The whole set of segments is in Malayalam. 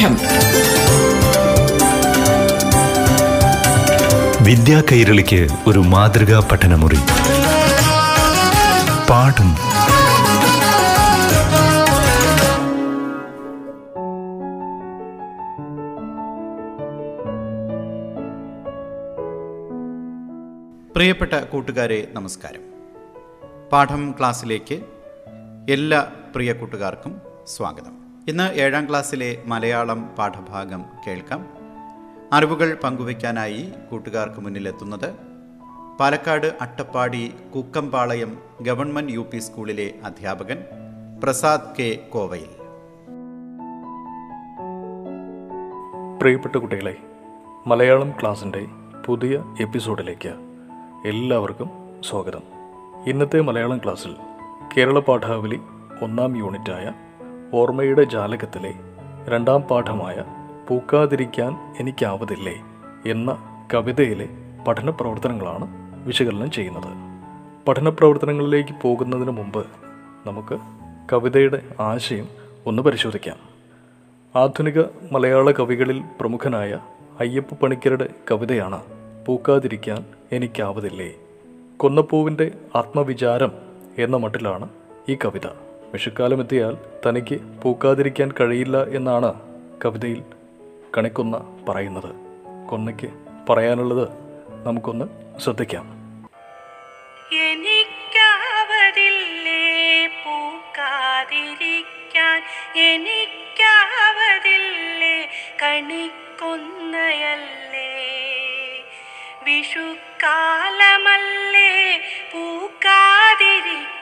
പാഠം വിദ്യാ കൈരളിക്ക് ഒരു മാതൃകാ പഠനമുറി. പാഠം. പ്രിയപ്പെട്ട കൂട്ടുകാരെ നമസ്കാരം. പാഠം ക്ലാസ്സിലേക്ക് എല്ലാ പ്രിയ കൂട്ടുകാർക്കും സ്വാഗതം. ഇന്ന് ഏഴാം ക്ലാസ്സിലെ മലയാളം പാഠഭാഗം കേൾക്കാം. അറിവുകൾ പങ്കുവയ്ക്കാനായി കൂട്ടുകാർക്ക് മുന്നിലെത്തുന്നത് പാലക്കാട് അട്ടപ്പാടി കുക്കമ്പാളയം ഗവൺമെന്റ് യു സ്കൂളിലെ അധ്യാപകൻ പ്രസാദ് കെ കോവയിൽ. പ്രിയപ്പെട്ട കുട്ടികളെ മലയാളം ക്ലാസിന്റെ പുതിയ എപ്പിസോഡിലേക്ക് എല്ലാവർക്കും സ്വാഗതം. ഇന്നത്തെ മലയാളം ക്ലാസ്സിൽ കേരള പാഠാവലി ഒന്നാം യൂണിറ്റായ ഓർമ്മയുടെ ജാലകത്തിലെ രണ്ടാം പാഠമായ പൂക്കാതിരിക്കാൻ എനിക്കാവതില്ലേ എന്ന കവിതയിലെ പഠന പ്രവർത്തനങ്ങളാണ് വിശകലനം ചെയ്യുന്നത്. പഠന പ്രവർത്തനങ്ങളിലേക്ക് പോകുന്നതിന് മുമ്പ് നമുക്ക് കവിതയുടെ ആശയം ഒന്ന് പരിശോധിക്കാം. ആധുനിക മലയാള കവികളിൽ പ്രമുഖനായ അയ്യപ്പ പണിക്കരുടെ കവിതയാണ് പൂക്കാതിരിക്കാൻ എനിക്കാവതില്ലേ. കൊന്നപ്പൂവിന്റെ ആത്മവിചാരം എന്ന മട്ടിലാണ് ഈ കവിത. വിഷുക്കാലമെത്തിയാൽ തനിക്ക് പൂക്കാതിരിക്കാൻ കഴിയില്ല എന്നാണ് കവിതയിൽ കണിക്കൊന്ന പറയുന്നത്. കൊന്നയ്ക്ക് പറയാനുള്ളത് നമുക്കൊന്ന് ശ്രദ്ധിക്കാം. പൂക്കാതിരിക്കാൻ വിഷുക്കാലമല്ലേ? പൂക്കാതിരിക്കാൻ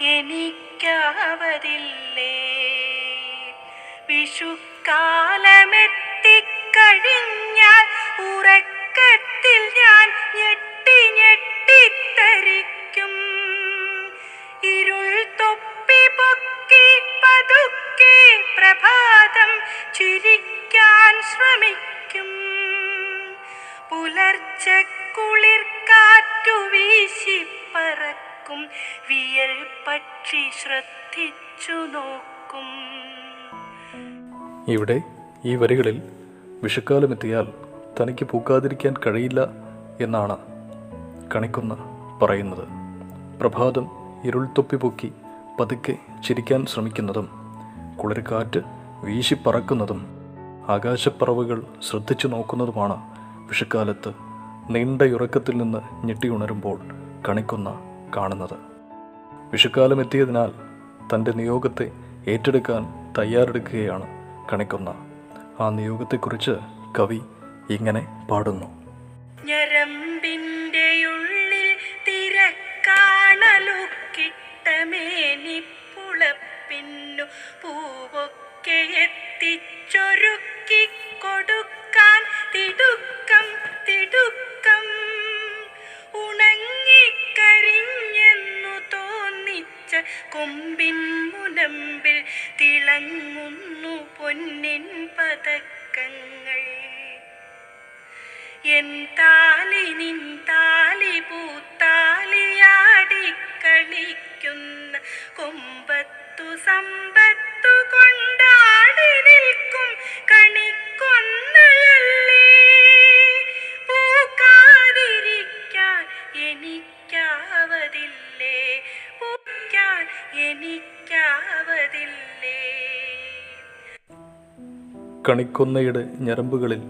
എനിക്കാവതില്ലേ? വിഷുക്കാലമെത്തിക്കഴിഞ്ഞാൽ ഉറക്കത്തിൽ ഞാൻ ഞെട്ടി ഞെട്ടിത്തരിക്കും ഇരുൾ തൊപ്പി പൊക്കി പതുക്കെ പ്രഭാതം ചിരിക്കാൻ ശ്രമിക്കും. പുലർച്ചെ കുളിർ കാറ്റു വീശി പറക്കും. വിയൽ പക്ഷി ശ്രദ്ധിച്ചു നോക്കും. ഇവിടെ ഈ വരികളിൽ വിഷുക്കാലമെത്തിയാൽ തനിക്ക് പൂക്കാതിരിക്കാൻ കഴിയില്ല എന്നാണ് കണിക്കുന്ന പറയുന്നത്. പ്രഭാതം ഇരുൾത്തൊപ്പി പൊക്കി പതുക്കെ ചിരിക്കാൻ ശ്രമിക്കുന്നതും കുളിർക്കാറ്റ് വീശി പറക്കുന്നതും ആകാശപ്പറവുകൾ ശ്രദ്ധിച്ചു നോക്കുന്നതുമാണ് വിഷുക്കാലത്ത് നീണ്ടയുറക്കത്തിൽ നിന്ന് ഞെട്ടിയുണരുമ്പോൾ കണിക്കുന്ന കാണുന്നത്. വിഷുക്കാലം എത്തിയതിനാൽ തന്റെ നിയോഗത്തെ ഏറ്റെടുക്കാൻ തയ്യാറെടുക്കുകയാണ് കണിക്കുന്ന. ആ നിയോഗത്തെക്കുറിച്ച് കവി ഇങ്ങനെ പാടുന്നു. ഞരമ്പിന്റെ ഉള്ളിൽ പൂവൊക്കെ എത്തിച്ചൊരുക്കി കൊമ്പിൻ മുനമ്പിൽ തിളങ്ങുന്നു പൊന്നിൻ പതക്കങ്ങൾ. എൻ താലി നിൻ താലി പൂത്താലിയാടി കളിക്കുന്ന കൊമ്പത്തു സമ്പത്തു കൊണ്ടാടി നിൽക്കും കണിക്കൊന്നയല്ലേ കണിക്കൊന്നയുടെ ഞരമ്പുകളിൽ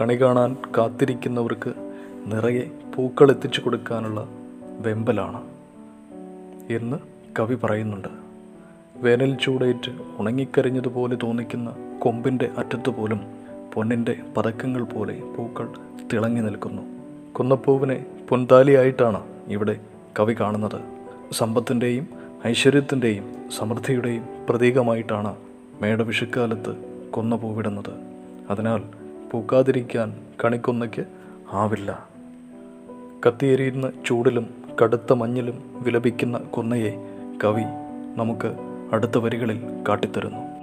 കണി കാണാൻ കാത്തിരിക്കുന്നവർക്ക് നിറയെ പൂക്കൾ എത്തിച്ചു കൊടുക്കാനുള്ള വെമ്പലാണ് എന്ന് കവി പറയുന്നുണ്ട്. വേനൽ ചൂടേറ്റ് ഉണങ്ങിക്കരിഞ്ഞതുപോലെ തോന്നിക്കുന്ന കൊമ്പിന്റെ അറ്റത്തുപോലും പൊന്നിന്റെ പതക്കങ്ങൾ പോലെ പൂക്കൾ തിളങ്ങി നിൽക്കുന്നു. കുന്നപ്പൂവിനെ പൊന്താലിയായിട്ടാണ് ഇവിടെ കവി കാണുന്നത്. സമ്പത്തിന്റെയും ഐശ്വര്യത്തിന്റെയും സമൃദ്ധിയുടെയും പ്രതീകമായിട്ടാണ് മേടവിഷുക്കാലത്ത് കൊന്ന പൂവിടുന്നത്. അതിനാൽ പൂക്കാതിരിക്കാൻ കണിക്കൊന്നയ്ക്ക് ആവില്ല. കത്തിയെരിയുന്ന ചൂടിലും കടുത്ത മഞ്ഞിലും വിലപിക്കുന്ന കൊന്നയെ കവി നമുക്ക് അടുത്ത വരികളിൽ കാട്ടിത്തരുന്നു.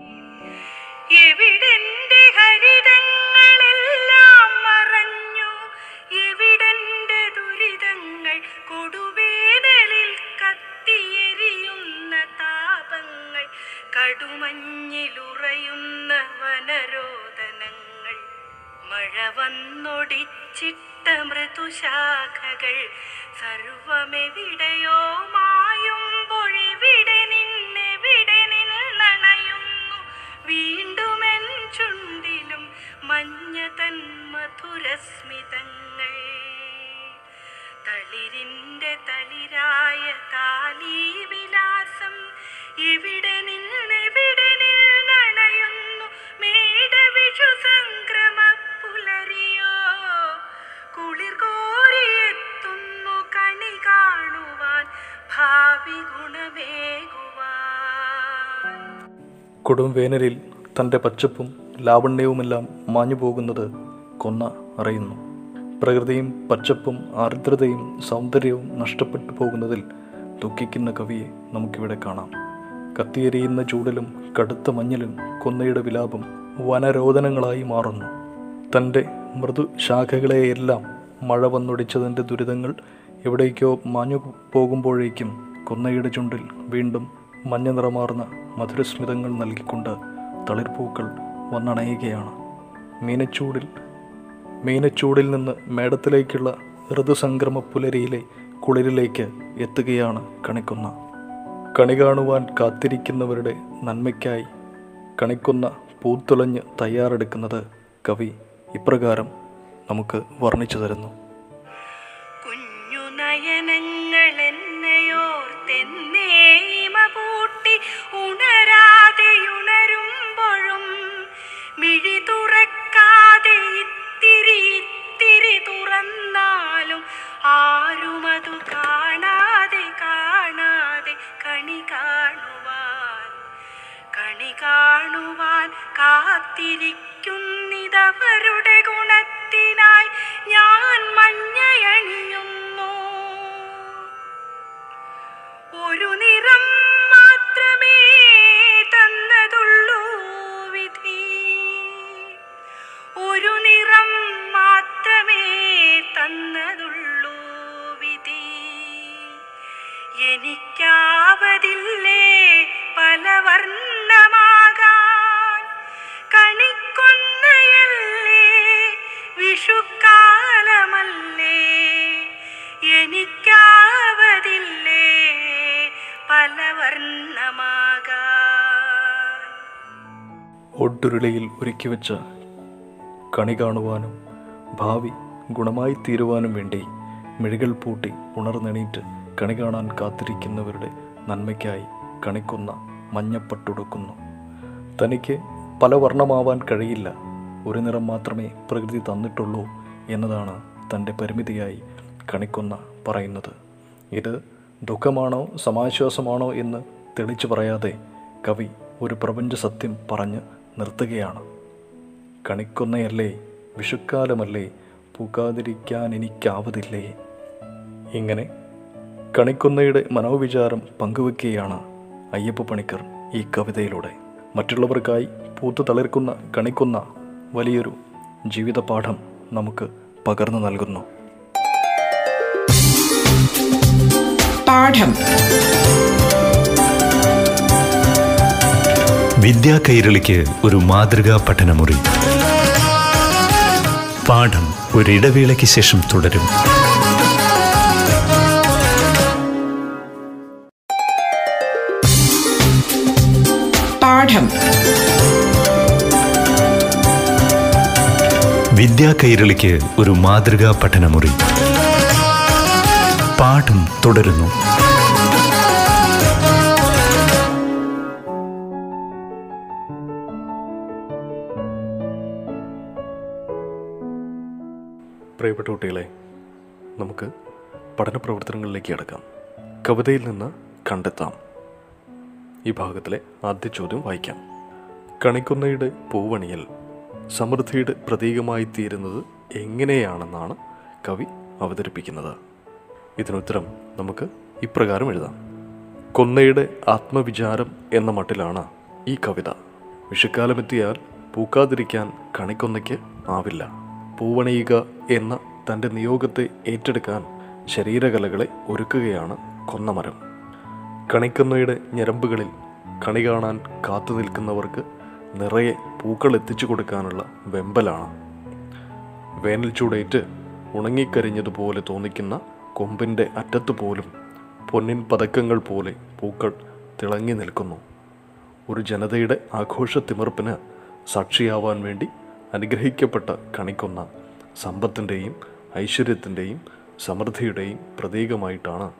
തളിരിന്റെ തളിരായ താലീ വിലാസം എവിടെ നിന്നെവിടെ നിന്നണയുന്നു. മേടവിഷു സംക്രമ പുലരിയോ? കുളിർ കോരിയെത്തുന്നു കണി കാണുവാൻ. ഭാവി ഗുണമേകുവാൻ. കൊടും വേനലിൽ തന്റെ പച്ചപ്പും ലാവണ്യവുമെല്ലാം മാഞ്ഞു പോകുന്നത് കൊന്ന അറിയുന്നു പ്രകൃതിയും പച്ചപ്പും ആർദ്രതയും സൗന്ദര്യവും നഷ്ടപ്പെട്ടു പോകുന്നതിൽ ദുഃഖിക്കുന്ന കവിയെ നമുക്കിവിടെ കാണാം. കത്തിയെരിയുന്ന ചൂടിലും കടുത്ത മഞ്ഞലും കൊന്നയുടെ വിലാപം വനരോദനങ്ങളായി മാറുന്നു. തന്റെ മൃദു ശാഖകളെയെല്ലാം മഴ വന്നൊടിച്ചതിന്റെ ദുരിതങ്ങൾ എവിടേക്കോ മാഞ്ഞു പോകുമ്പോഴേക്കും കൊന്നയുടെ ചുണ്ടിൽ വീണ്ടും മഞ്ഞ നിറമാർന്ന മധുരസ്മിതങ്ങൾ നൽകിക്കൊണ്ട് തളിർപ്പൂക്കൾ വന്നണയുകയാണ്. മീനച്ചൂടിൽ മീനച്ചൂടിൽ നിന്ന് മേടത്തിലേക്കുള്ള ഋതുസംക്രമ പുലരിയിലെ കുളിരിലേക്ക് എത്തുകയാണ് കണിക്കുന്ന. കണി കാണുവാൻ കാത്തിരിക്കുന്നവരുടെ നന്മയ്ക്കായി കണിക്കുന്ന പൂത്തുലഞ്ഞ് തയ്യാറെടുക്കുന്നത് കവി. ഇപ്രകാരം നമുക്ക് വർണിച്ചു തരുന്നു. എനിക്കാവതില്ലേ പല വർണമാകാൻ. കണിക്കൊന്നയല്ലേ വിഷുക്കാലമല്ലേ. എനിക്കാവതില്ലേ പല ഒട്ടുരുളിയിൽ ഒരുക്കി വെച്ച കണി കാണുവാനും ഭാവി ഗുണമായി തീരുവാനും വേണ്ടി മിഴികൾ പൂട്ടി ഉണർന്നെണീറ്റ് കണി കാണാൻ കാത്തിരിക്കുന്നവരുടെ നന്മയ്ക്കായി കണിക്കുന്ന മഞ്ഞപ്പട്ടുടുക്കുന്നു. തനിക്ക് പല വർണമാവാൻ കഴിയില്ല. ഒരു നിറം മാത്രമേ പ്രകൃതി തന്നിട്ടുള്ളൂ എന്നതാണ് തന്റെ പരിമിതിയായി കണിക്കുന്ന പറയുന്നത്. ഇത് ദുഃഖമാണോ സമാശ്വാസമാണോ എന്ന് തെളിച്ചു പറയാതെ കവി ഒരു പ്രപഞ്ച സത്യം പറഞ്ഞ് നിർത്തുകയാണ്. കണിക്കുന്നയല്ലേ വിഷുക്കാലമല്ലേ പൂക്കാതിരിക്കാൻ എനിക്കാവതില്ലേ ഇങ്ങനെ കണിക്കൊന്നയുടെ മനോവിചാരം പങ്കുവെക്കുകയാണ് അയ്യപ്പ പണിക്കർ ഈ കവിതയിലൂടെ. മറ്റുള്ളവർക്കായി പൂത്തു തളിർക്കുന്ന കണിക്കുന്ന വലിയൊരു ജീവിതപാഠം നമുക്ക് പകർന്നു നൽകുന്നു. പാഠം. വിദ്യാ കൈരളിക്ക് ഒരു മാതൃകാ പഠനമുറി. പാഠം ഒരിടവേളയ്ക്ക് ശേഷം തുടരും. വിദ്യാ കൈരളിക്ക് ഒരു മാതൃകാ പഠനമുറി. പാഠം തുടരുന്നു. പ്രിയപ്പെട്ട കുട്ടികളെ നമുക്ക് പഠന പ്രവർത്തനങ്ങളിലേക്ക് കിടക്കാം. കവിതയിൽ നിന്ന് കണ്ടെത്താം. ഈ ഭാഗത്തിലെ ആദ്യ ചോദ്യം വായിക്കാം. കണിക്കുന്നയുടെ പൂവണിയൽ സമൃദ്ധിയുടെ പ്രതീകമായി തീരുന്നത് എങ്ങനെയാണെന്നാണ് കവി അവതരിപ്പിക്കുന്നത്. ഇതിനുത്തരം നമുക്ക് ഇപ്രകാരം എഴുതാം. കൊന്നയുടെ ആത്മവിചാരം എന്ന മട്ടിലാണ് ഈ കവിത. വിഷുക്കാലമെത്തിയാൽ പൂക്കാതിരിക്കാൻ കണിക്കൊന്നയ്ക്ക് ആവില്ല. പൂവണിയുക എന്ന തന്റെ നിയോഗത്തെ ഏറ്റെടുക്കാൻ ശരീരകലകളെ ഒരുക്കുകയാണ് കൊന്നമരം. കണിക്കൊന്നയുടെ ഞരമ്പുകളിൽ കണി കാണാൻ കാത്തു നിൽക്കുന്നവർക്ക് നിറയെ പൂക്കൾ എത്തിച്ചു കൊടുക്കാനുള്ള വെമ്പലാണ്. വേനൽ ചൂടേറ്റ് ഉണങ്ങിക്കരിഞ്ഞതുപോലെ തോന്നിക്കുന്ന കൊമ്പിന്റെ അറ്റത്ത് പോലും പൊന്നിൻ പതക്കങ്ങൾ പോലെ പൂക്കൾ തിളങ്ങി നിൽക്കുന്നു. ഒരു ജനതയുടെ ആഘോഷത്തിമിർപ്പിന് സാക്ഷിയാവാൻ വേണ്ടി അനുഗ്രഹിക്കപ്പെട്ട കണിക്കൊന്ന സമ്പത്തിന്റെയും ഐശ്വര്യത്തിന്റെയും സമൃദ്ധിയുടെയും പ്രതീകമായിട്ടാണ്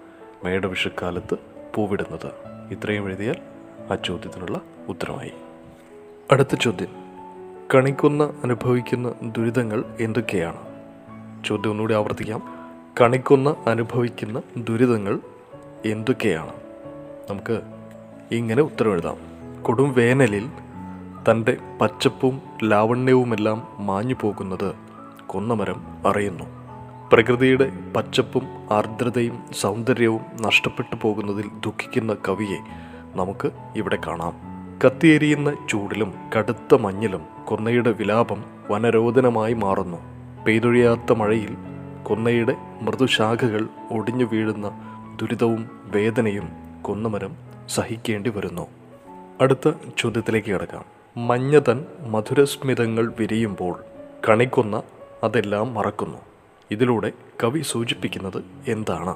മേടവിഷുക്കാലത്ത് പൂവിടുന്നത്. ഇത്രയും എഴുതിയാൽ ആ ചോദ്യത്തിനുള്ള ഉത്തരമായി. അടുത്ത ചോദ്യം. കണിക്കുന്ന അനുഭവിക്കുന്ന ദുരിതങ്ങൾ എന്തൊക്കെയാണ്? ചോദ്യം ഒന്നുകൂടി ആവർത്തിക്കാം. കണിക്കുന്ന അനുഭവിക്കുന്ന ദുരിതങ്ങൾ എന്തൊക്കെയാണ്? നമുക്ക് ഇങ്ങനെ ഉത്തരം എഴുതാം. കൊടും വേനലിൽ തന്റെ പച്ചപ്പും ലാവണ്യവുമെല്ലാം മാഞ്ഞു പോകുന്നത് കൊന്നമരം അറിയുന്നു. പ്രകൃതിയുടെ പച്ചപ്പും ആർദ്രതയും സൗന്ദര്യവും നഷ്ടപ്പെട്ടു പോകുന്നതിൽ ദുഃഖിക്കുന്ന കവിയെ നമുക്ക് ഇവിടെ കാണാം. കത്തിയെരിയുന്ന ചൂടിലും കടുത്ത മഞ്ഞിലും കൊന്നയുടെ വിലാപം വനരോധനമായി മാറുന്നു. പെയ്തൊഴിയാത്ത മഴയിൽ കൊന്നയുടെ മൃദുശാഖകൾ ഒടിഞ്ഞു വീഴുന്ന ദുരിതവും വേദനയും കൊന്നമരം സഹിക്കേണ്ടി വരുന്നു. അടുത്ത ചോദ്യത്തിലേക്ക് കിടക്കാം. മഞ്ഞതൻ മധുരസ്മിതങ്ങൾ വിരിയുമ്പോൾ കണിക്കൊന്ന അതെല്ലാം മറക്കുന്നു. ഇതിലൂടെ കവി സൂചിപ്പിക്കുന്നത് എന്താണ്?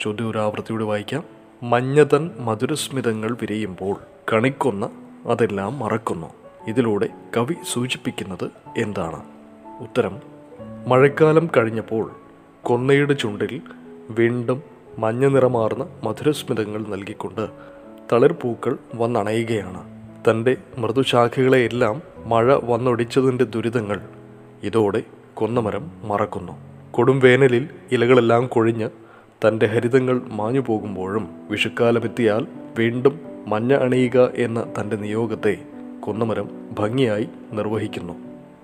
ചോദ്യം ഒരു ആവൃത്തിയോട് വായിക്കാം മഞ്ഞതൻ മധുരസ്മിതങ്ങൾ വിരിയുമ്പോൾ കണിക്കൊന്ന അതെല്ലാം മറക്കുന്നു. ഇതിലൂടെ കവി സൂചിപ്പിക്കുന്നത് എന്താണ്? ഉത്തരം മഴക്കാലം കഴിഞ്ഞപ്പോൾ കൊന്നയുടെ ചുണ്ടിൽ വീണ്ടും മഞ്ഞ നിറമാർന്ന മധുരസ്മിതങ്ങൾ നൽകിക്കൊണ്ട് തളിർപ്പൂക്കൾ വന്നണയുകയാണ്. തന്റെ മൃദുശാഖകളെയെല്ലാം മഴ വന്നൊടിച്ചതിന്റെ ദുരിതങ്ങൾ ഇതോടെ കൊന്നമരം മറക്കുന്നു. കൊടും വേനലിൽ ഇലകളെല്ലാം കൊഴിഞ്ഞ് തന്റെ ഹരിതങ്ങൾ മാഞ്ഞു പോകുമ്പോഴും വിഷുക്കാലമെത്തിയാൽ വീണ്ടും മഞ്ഞ അണിയുക എന്ന തന്റെ നിയോഗത്തെ കുന്നമരം ഭംഗിയായി നിർവഹിക്കുന്നു.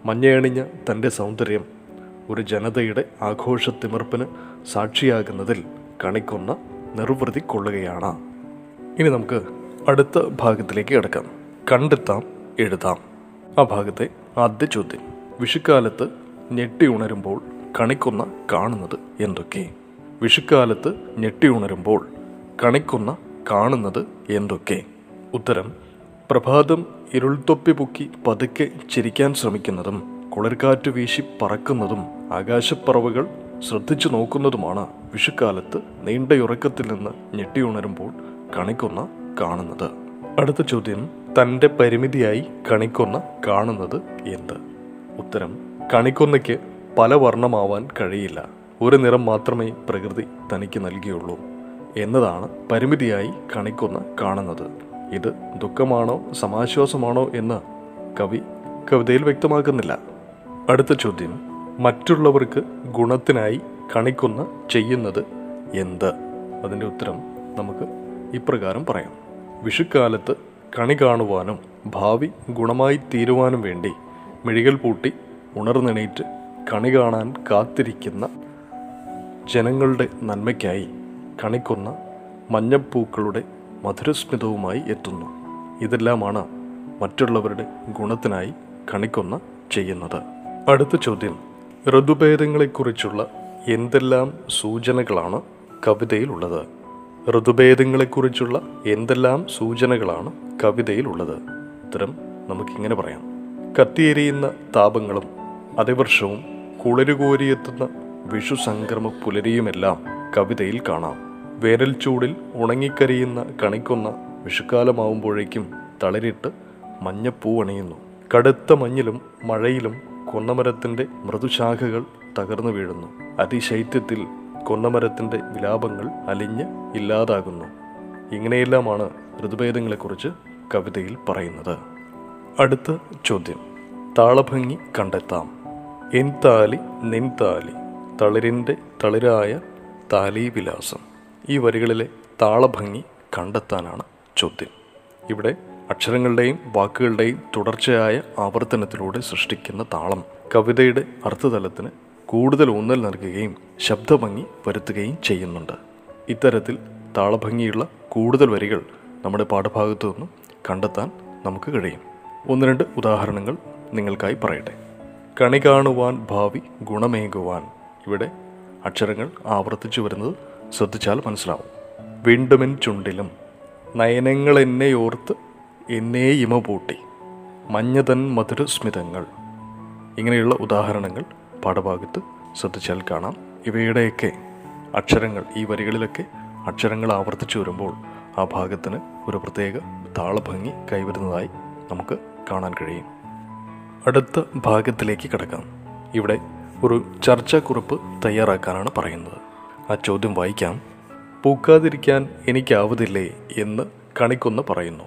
മഞ്ഞയണിഞ്ഞ തന്റെ സൗന്ദര്യം ഒരു ജനതയുടെ ആഘോഷത്തിമിർപ്പിന് സാക്ഷിയാകുന്നതിൽ കണിക്കൊന്ന നിർവൃതി കൊള്ളുകയാണ്. ഇനി നമുക്ക് അടുത്ത ഭാഗത്തിലേക്ക് കിടക്കാം. കണ്ടെത്താം എഴുതാം. ആ ഭാഗത്തെ ആദ്യ ചോദ്യം. വിഷുക്കാലത്ത് ഞെട്ടി ഉണരുമ്പോൾ കണിക്കൊന്ന കാണുന്നത് എന്തൊക്കെ? വിഷുക്കാലത്ത് ഞെട്ടി ഉണരുമ്പോൾ കണിക്കൊന്ന കാണുന്നത് എന്തൊക്കെ? ഉത്തരം പ്രഭാതം ഇരുൾത്തൊപ്പി പൊക്കി പതുക്കെ ചിരിക്കാൻ ശ്രമിക്കുന്നതും കുളിർക്കാറ്റ് വീശി പറക്കുന്നതും ആകാശപ്പറവുകൾ ശ്രദ്ധിച്ചു നോക്കുന്നതുമാണ് വിഷുക്കാലത്ത് നീണ്ടയുറക്കത്തിൽ നിന്ന് ഞെട്ടിയുണരുമ്പോൾ കണിക്കൊന്ന കാണുന്നത്. അടുത്ത ചോദ്യം തന്റെ പരിമിതിയായി കണിക്കൊന്ന കാണുന്നത് എന്ത്? ഉത്തരം കണിക്കൊന്നയ്ക്ക് പല വർണമാവാൻ കഴിയില്ല. ഒരു നിറം മാത്രമേ പ്രകൃതി തനിക്ക് നൽകിയുള്ളൂ. എന്നതാണ് പരിമിതിയായി കണിക്കൊന്ന് കാണുന്നത്. ഇത് ദുഃഖമാണോ സമാശ്വാസമാണോ എന്ന് കവി കവിതയിൽ വ്യക്തമാക്കുന്നില്ല. അടുത്ത ചോദ്യം മറ്റുള്ളവർക്ക് ഗുണത്തിനായി കണിക്കൊന്ന് ചെയ്യുന്നത് എന്ത്? അതിന്റെ ഉത്തരം നമുക്ക് ഇപ്രകാരം പറയാം. വിഷുക്കാലത്ത് കണി കാണുവാനും ഭാവി ഗുണമായി തീരുവാനും വേണ്ടി മിഴികൾ പൂട്ടി ഉണർന്നെണീറ്റ് കണി കാണാൻ കാത്തിരിക്കുന്ന ജനങ്ങളുടെ നന്മയ്ക്കായി കണിക്കൊന്ന മഞ്ഞപ്പൂക്കളുടെ മധുരസ്മിതവുമായി എത്തുന്നു. ഇതെല്ലാമാണ് മറ്റുള്ളവരുടെ ഗുണത്തിനായി കണിക്കൊന്ന ചെയ്യുന്നത്. അടുത്ത ചോദ്യം. ഋതുഭേദങ്ങളെക്കുറിച്ചുള്ള എന്തെല്ലാം സൂചനകളാണ് കവിതയിലുള്ളത്? ഋതുഭേദങ്ങളെക്കുറിച്ചുള്ള എന്തെല്ലാം സൂചനകളാണ് കവിതയിലുള്ളത്? ഉത്തരം നമുക്കിങ്ങനെ പറയാം. കത്തിയെരിയുന്ന താപങ്ങളും അതിവർഷവും കുളിരുകോരിയെത്തുന്ന വിഷു സംക്രമ പുലരിയുമെല്ലാം കവിതയിൽ കാണാം. വേനൽ ചൂടിൽ ഉണങ്ങിക്കരിയുന്ന കണിക്കൊന്ന വിഷുക്കാലമാവുമ്പോഴേക്കും തളിരിട്ട് മഞ്ഞപ്പൂ അണിയുന്നു. കടുത്ത മഞ്ഞിലും മഴയിലും കൊന്നമരത്തിന്റെ മൃദുശാഖകൾ തകർന്നു വീഴുന്നു. അതിശൈത്യത്തിൽ കൊന്നമരത്തിന്റെ വിലാപങ്ങൾ അലിഞ്ഞ് ഇല്ലാതാകുന്നു. ഇങ്ങനെയെല്ലാമാണ് ഋതുഭേദങ്ങളെക്കുറിച്ച് കവിതയിൽ പറയുന്നത്. അടുത്ത ചോദ്യം. താളഭംഗി കണ്ടെത്താം. എൻ താലി നിൻ താലി തളിരിന്റെ തളിരായ താലീവിലാസം ഈ വരികളിലെ താളഭംഗി കണ്ടെത്താനാണ് ചോദ്യം. ഇവിടെ അക്ഷരങ്ങളുടെയും വാക്കുകളുടെയും തുടർച്ചയായ ആവർത്തനത്തിലൂടെ സൃഷ്ടിക്കുന്ന താളം കവിതയുടെ അർത്ഥതലത്തിന് കൂടുതൽ ഊന്നൽ നൽകുകയും ശബ്ദഭംഗി വരുത്തുകയും ചെയ്യുന്നുണ്ട്. ഇത്തരത്തിൽ താളഭംഗിയുള്ള കൂടുതൽ വരികൾ നമ്മുടെ പാഠഭാഗത്തു നിന്നും കണ്ടെത്താൻ നമുക്ക് കഴിയും. ഒന്ന് രണ്ട് ഉദാഹരണങ്ങൾ നിങ്ങൾക്കായി പറയട്ടെ. കണി കാണുവാൻ ഭാവി ഗുണമേകുവാൻ. ഇവിടെ അക്ഷരങ്ങൾ ആവർത്തിച്ചു വരുന്നത് ശ്രദ്ധിച്ചാൽ മനസ്സിലാവും. വീണ്ടുമെൻ ചുണ്ടിലും നയനങ്ങൾ എന്നെ ഓർത്ത് എന്നെ ഇമ പൂട്ടി. മഞ്ഞതൻ മധുരസ്മിതങ്ങൾ ഇങ്ങനെയുള്ള ഉദാഹരണങ്ങൾ പാഠഭാഗത്ത് ശ്രദ്ധിച്ചാൽ കാണാം. ഇവയുടെയൊക്കെ അക്ഷരങ്ങൾ ഈ വരികളിലൊക്കെ അക്ഷരങ്ങൾ ആവർത്തിച്ചു വരുമ്പോൾ ആ ഭാഗത്തിന് ഒരു പ്രത്യേക താളഭംഗി കൈവരുന്നതായി നമുക്ക് കാണാൻ കഴിയും. അടുത്ത ഭാഗത്തിലേക്ക് കിടക്കാം. ഇവിടെ ഒരു ചർച്ചാക്കുറിപ്പ് തയ്യാറാക്കാനാണ് പറയുന്നത്. ആ ചോദ്യം വായിക്കാം. പൂക്കാതിരിക്കാൻ എനിക്കാവതില്ലേ എന്ന് കണിക്കൊന്ന് പറയുന്നു.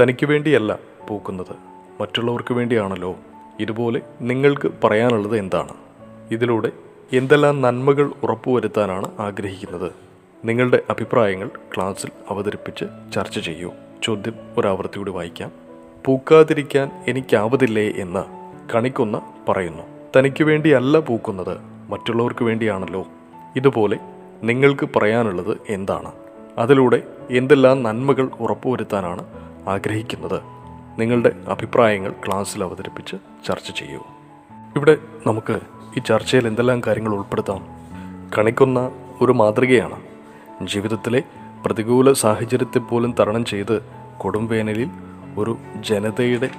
തനിക്ക് വേണ്ടിയല്ല പൂക്കുന്നത്. മറ്റുള്ളവർക്ക് വേണ്ടിയാണല്ലോ. ഇതുപോലെ നിങ്ങൾക്ക് പറയാനുള്ളത് എന്താണ്? ഇതിലൂടെ എന്തെല്ലാം നന്മകൾ ഉറപ്പുവരുത്താനാണ് ആഗ്രഹിക്കുന്നത്? നിങ്ങളുടെ അഭിപ്രായങ്ങൾ ക്ലാസ്സിൽ അവതരിപ്പിച്ച് ചർച്ച ചെയ്യൂ. ചോദ്യം ഒരാവർത്തി കൂടി വായിക്കാം. പൂക്കാതിരിക്കാൻ എനിക്കാവതില്ലേ എന്ന് കണിക്കൊന്ന് പറയുന്നു. തനിക്ക് വേണ്ടിയല്ല പൂക്കുന്നത്. മറ്റുള്ളവർക്ക് വേണ്ടിയാണല്ലോ. ഇതുപോലെ നിങ്ങൾക്ക് പറയാനുള്ളത് എന്താണ്? അതിലൂടെ എന്തെല്ലാം നന്മകൾ ഉറപ്പുവരുത്താനാണ് ആഗ്രഹിക്കുന്നത്? നിങ്ങളുടെ അഭിപ്രായങ്ങൾ ക്ലാസ്സിൽ അവതരിപ്പിച്ച് ചർച്ച ചെയ്യൂ. ഇവിടെ നമുക്ക് ഈ ചർച്ചയിൽ എന്തെല്ലാം കാര്യങ്ങൾ ഉൾപ്പെടുത്താം? കണിക്കുന്ന ഒരു മാതൃകയാണ്. ജീവിതത്തിലെ പ്രതികൂല സാഹചര്യത്തെ പോലും തരണം ചെയ്ത് കൊടുംവേനലിൽ ഒരു ജനതയുടെ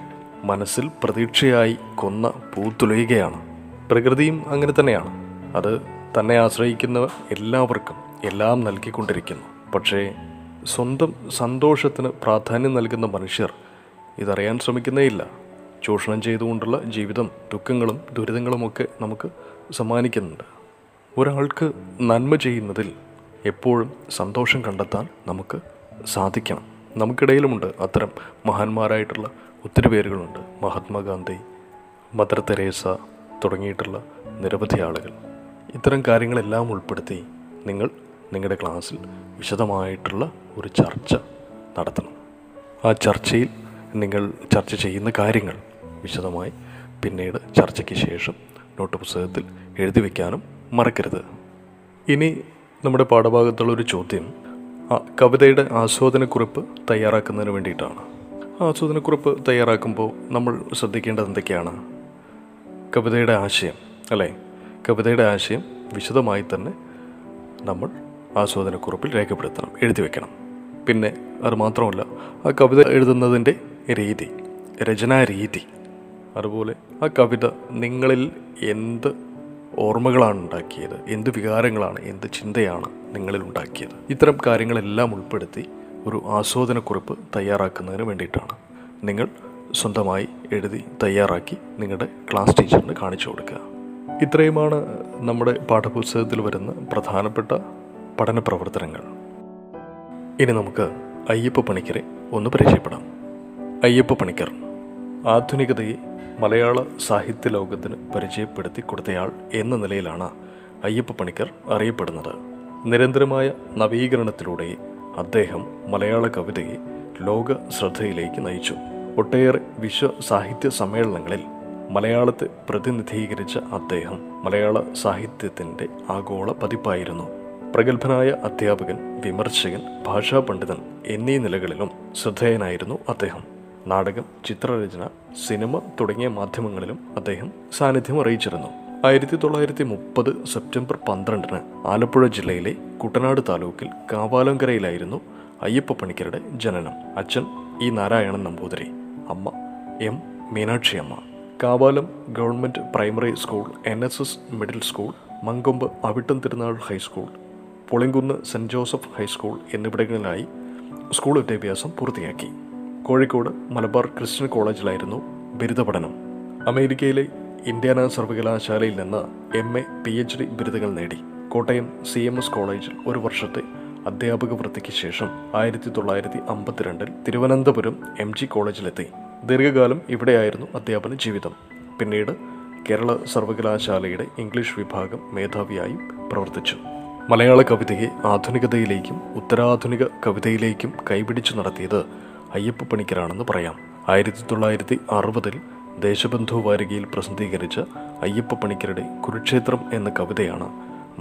മനസ്സിൽ പ്രതീക്ഷയായി കൊന്ന പൂത്തുലയുകയാണ്. പ്രകൃതിയും അങ്ങനെ തന്നെയാണ്. അത് തന്നെ ആശ്രയിക്കുന്ന എല്ലാവർക്കും എല്ലാം നൽകിക്കൊണ്ടിരിക്കുന്നു. പക്ഷേ സ്വന്തം സന്തോഷത്തിന് പ്രാധാന്യം നൽകുന്ന മനുഷ്യർ ഇതറിയാൻ ശ്രമിക്കുന്നേയില്ല. ചൂഷണം ചെയ്തുകൊണ്ടുള്ള ജീവിതം ദുഃഖങ്ങളും ദുരിതങ്ങളുമൊക്കെ നമുക്ക് സമ്മാനിക്കുന്നുണ്ട്. ഒരാൾക്ക് നന്മ ചെയ്യുന്നതിൽ എപ്പോഴും സന്തോഷം കണ്ടെത്താൻ നമുക്ക് സാധിക്കണം. നമുക്കിടയിലുമുണ്ട് അത്തരം മഹാന്മാരായിട്ടുള്ള ഒത്തിരി പേരുകളുണ്ട്. മഹാത്മാഗാന്ധി മദർ തെരേസ തുടങ്ങിയിട്ടുള്ള നിരവധി ആളുകൾ. ഇത്തരം കാര്യങ്ങളെല്ലാം ഉൾപ്പെടുത്തി നിങ്ങൾ നിങ്ങളുടെ ക്ലാസ്സിൽ വിശദമായിട്ടുള്ള ഒരു ചർച്ച നടത്തണം. ആ ചർച്ചയിൽ നിങ്ങൾ ചർച്ച ചെയ്യുന്ന കാര്യങ്ങൾ വിശദമായി പിന്നീട് ചർച്ചയ്ക്ക് ശേഷം നോട്ട് പുസ്തകത്തിൽ എഴുതി വയ്ക്കാനും മറക്കരുത്. ഇനി നമ്മുടെ പാഠഭാഗത്തുള്ളൊരു ചോദ്യം കവിതയുടെ ആസ്വാദനക്കുറിപ്പ് തയ്യാറാക്കുന്നതിന് വേണ്ടിയിട്ടാണ്. ആസ്വാദനക്കുറിപ്പ് തയ്യാറാക്കുമ്പോൾ നമ്മൾ ശ്രദ്ധിക്കേണ്ടത് എന്തൊക്കെയാണ്? കവിതയുടെ ആശയം അല്ലേ? കവിതയുടെ ആശയം വിശദമായി തന്നെ നമ്മൾ ആസ്വാദനക്കുറിപ്പിൽ രേഖപ്പെടുത്തണം എഴുതി വെക്കണം. പിന്നെ അത് മാത്രമല്ല ആ കവിത എഴുതുന്നതിന്റെ രീതി രചനാ രീതി അതുപോലെ ആ കവിത നിങ്ങളിൽ എന്ത് ഓർമ്മകളാണ് ഉണ്ടാക്കിയത് എന്ത് വികാരങ്ങളാണ് എന്ത് ചിന്തയാണ് നിങ്ങളിൽ ഉണ്ടാക്കിയത്. ഇത്തരം കാര്യങ്ങളെല്ലാം ഉൾപ്പെടുത്തി ഒരു ആസ്വാദനക്കുറിപ്പ് തയ്യാറാക്കുന്നതിന് വേണ്ടിയിട്ടാണ് നിങ്ങൾ സ്വന്തമായി എഴുതി തയ്യാറാക്കി നിങ്ങളുടെ ക്ലാസ് ടീച്ചറിന് കാണിച്ചു കൊടുക്കുക. ഇത്രയുമാണ് നമ്മുടെ പാഠപുസ്തകത്തിൽ വരുന്ന പ്രധാനപ്പെട്ട പഠന പ്രവർത്തനങ്ങൾ. ഇനി നമുക്ക് അയ്യപ്പ പണിക്കരെ ഒന്ന് പരിചയപ്പെടാം. അയ്യപ്പ പണിക്കർ ആധുനികതയെ മലയാള സാഹിത്യ ലോകത്തിന് പരിചയപ്പെടുത്തി കൊടുത്തയാൾ എന്ന നിലയിലാണ് അയ്യപ്പ പണിക്കർ അറിയപ്പെടുന്നത്. നിരന്തരമായ നവീകരണത്തിലൂടെ അദ്ദേഹം മലയാള കവിതയെ ലോക ശ്രദ്ധയിലേക്ക് നയിച്ചു. ഒട്ടേറെ വിശ്വ സാഹിത്യ സമ്മേളനങ്ങളിൽ മലയാളത്തെ പ്രതിനിധീകരിച്ച അദ്ദേഹം മലയാള സാഹിത്യത്തിന്റെ ആഗോള പതിപ്പായിരുന്നു. പ്രഗത്ഭനായ അധ്യാപകൻ വിമർശകൻ ഭാഷാ പണ്ഡിതൻ എന്നീ നിലകളിലും ശ്രദ്ധേയനായിരുന്നു അദ്ദേഹം. നാടകം ചിത്രരചന സിനിമ തുടങ്ങിയ മാധ്യമങ്ങളിലും അദ്ദേഹം സാന്നിധ്യം അറിയിച്ചിരുന്നു. ആയിരത്തി തൊള്ളായിരത്തി മുപ്പത് സെപ്റ്റംബർ പന്ത്രണ്ടിന് ആലപ്പുഴ ജില്ലയിലെ കുട്ടനാട് താലൂക്കിൽ കാവാലങ്കരയിലായിരുന്നു അയ്യപ്പ പണിക്കരുടെ ജനനം. അച്ഛൻ ഇ നാരായണൻ നമ്പൂതിരി അമ്മ എം മീനാക്ഷി അമ്മ Kavalam government primary school N S S middle school Mankombu Avittam Thirunal high school Pulinkunnu saint Joseph high school എന്നിവിടങ്ങളിലായി school വിദ്യാഭ്യാസം പൂർത്തിയാക്കി. കോഴിക്കോട് മലബാർ ക്രിസ്ത്യൻ കോളേജിലായിരുന്നു ബിരുദ പഠനം. അമേരിക്കയിലെ ഇന്ത്യാന സർവകലാശാലയിൽ നിന്ന് M. A. P H D ബിരുദങ്ങൾ നേടി. കോട്ടയം സി എം എസ് കോളേജിൽ ഒരു വർഷത്തെ അധ്യാപക വൃത്തിക്ക് ശേഷം ആയിരത്തി തൊള്ളായിരത്തി അമ്പത്തിരണ്ടിൽ തിരുവനന്തപുരം എം ജി കോളേജിലെത്തി. ദീർഘകാലം ഇവിടെയായിരുന്നു അധ്യാപന ജീവിതം. പിന്നീട് കേരള സർവകലാശാലയുടെ ഇംഗ്ലീഷ് വിഭാഗം മേധാവിയായും പ്രവർത്തിച്ചു. മലയാള കവിതയെ ആധുനികതയിലേക്കും ഉത്തരാധുനിക കവിതയിലേക്കും കൈപിടിച്ചു നടത്തിയത് അയ്യപ്പ പണിക്കരാണെന്ന് പറയാം. ആയിരത്തി തൊള്ളായിരത്തി അറുപതിൽ ദേശബന്ധു വാരികയിൽ പ്രസിദ്ധീകരിച്ച അയ്യപ്പ പണിക്കരുടെ കുരുക്ഷേത്രം എന്ന കവിതയാണ്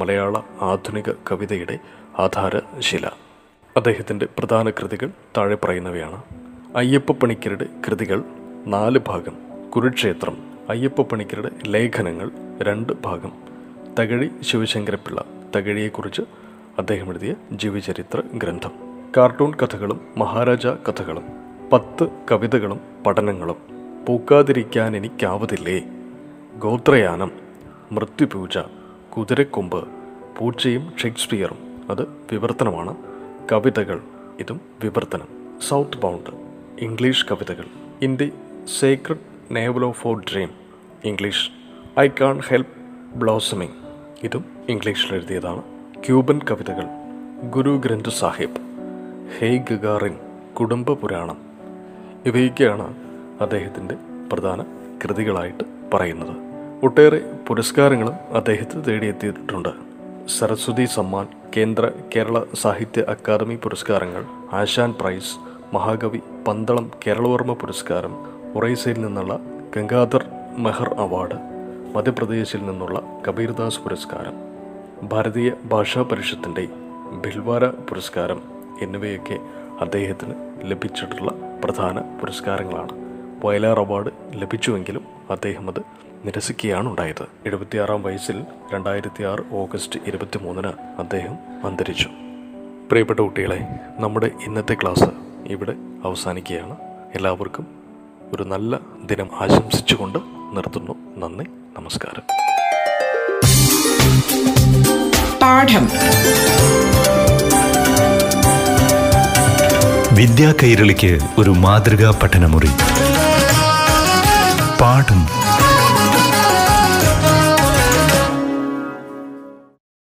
മലയാള ആധുനിക കവിതയുടെ ആധാരശില. അദ്ദേഹത്തിന്റെ പ്രധാന കൃതികൾ താഴെ പറയുന്നവയാണ്. അയ്യപ്പ പണിക്കരുടെ കൃതികൾ നാല് ഭാഗം. കുരുക്ഷേത്രം അയ്യപ്പ പണിക്കരുടെ ലേഖനങ്ങൾ രണ്ട് ഭാഗം. തകഴി ശിവശങ്കരപ്പിള്ള തകഴിയെക്കുറിച്ച് അദ്ദേഹം എഴുതിയ ജീവചരിത്ര ഗ്രന്ഥം. കാർട്ടൂൺ കഥകളും മഹാരാജ കഥകളും പത്ത് കവിതകളും പഠനങ്ങളും. പൂക്കാതിരിക്കാൻ എനിക്കാവതില്ലേ ഗോത്രയാനം മൃത്യുപൂജ കുതിരക്കൊമ്പ് പൂച്ചയും ഷേക്സ്പിയറും. അത് വിവർത്തനമാണ്. കവിതകൾ ഇതും വിവർത്തനം. South bound. ഇംഗ്ലീഷ് കവിതകൾ. In the sacred navel of our dream English I can't help blossoming ഇതും ഇംഗ്ലീഷിൽ എഴുതിയതാണ്. ക്യൂബൻ കവിതകൾ. ഗുരു ഗ്രന്ഥ് സാഹിബ്. ഹെയ് ഗഗാറിൻ കുടുംബ പുരാണം. ഇവയൊക്കെയാണ് അദ്ദേഹത്തിന്റെ പ്രധാന കൃതികളായിട്ട് പറയുന്നത്. ഒട്ടേറെ പുരസ്കാരങ്ങളും അദ്ദേഹത്തെ തേടിയെത്തിയിട്ടുണ്ട്. സരസ്വതി സമ്മാൻ കേന്ദ്ര കേരള സാഹിത്യ അക്കാദമി പുരസ്കാരങ്ങൾ ആശാൻ പ്രൈസ് മഹാകവി പന്തളം കേരളവർമ്മ പുരസ്കാരം ഒറൈസയിൽ നിന്നുള്ള ഗംഗാധർ മെഹർ അവാർഡ് മധ്യപ്രദേശിൽ നിന്നുള്ള കബീർദാസ് പുരസ്കാരം ഭാരതീയ ഭാഷാ പരിഷത്തിന്റെ ഭിൽവാര പുരസ്കാരം എന്നിവയൊക്കെ അദ്ദേഹത്തിന് ലഭിച്ചിട്ടുള്ള പ്രധാന പുരസ്കാരങ്ങളാണ്. വയലാർ അവാർഡ് ലഭിച്ചുവെങ്കിലും അദ്ദേഹം അത് നിരസിക്കുകയാണ് ഉണ്ടായത് എഴുപത്തിയാറാം വയസ്സിൽ രണ്ടായിരത്തി ആറ് ഓഗസ്റ്റ് ഇരുപത്തി മൂന്നിന് അദ്ദേഹം അന്തരിച്ചു. പ്രിയപ്പെട്ട കുട്ടികളെ നമ്മുടെ ഇന്നത്തെ ക്ലാസ് ഇവിടെ അവസാനിക്കുകയാണ്. എല്ലാവർക്കും ഒരു നല്ല ദിനം ആശംസിച്ചുകൊണ്ട് നിർത്തുന്നു. നന്ദി നമസ്കാരം. പാഠം. വിദ്യാ കൈരളിക്ക് ഒരു മാതൃകാ പഠനമുറി. പാഠം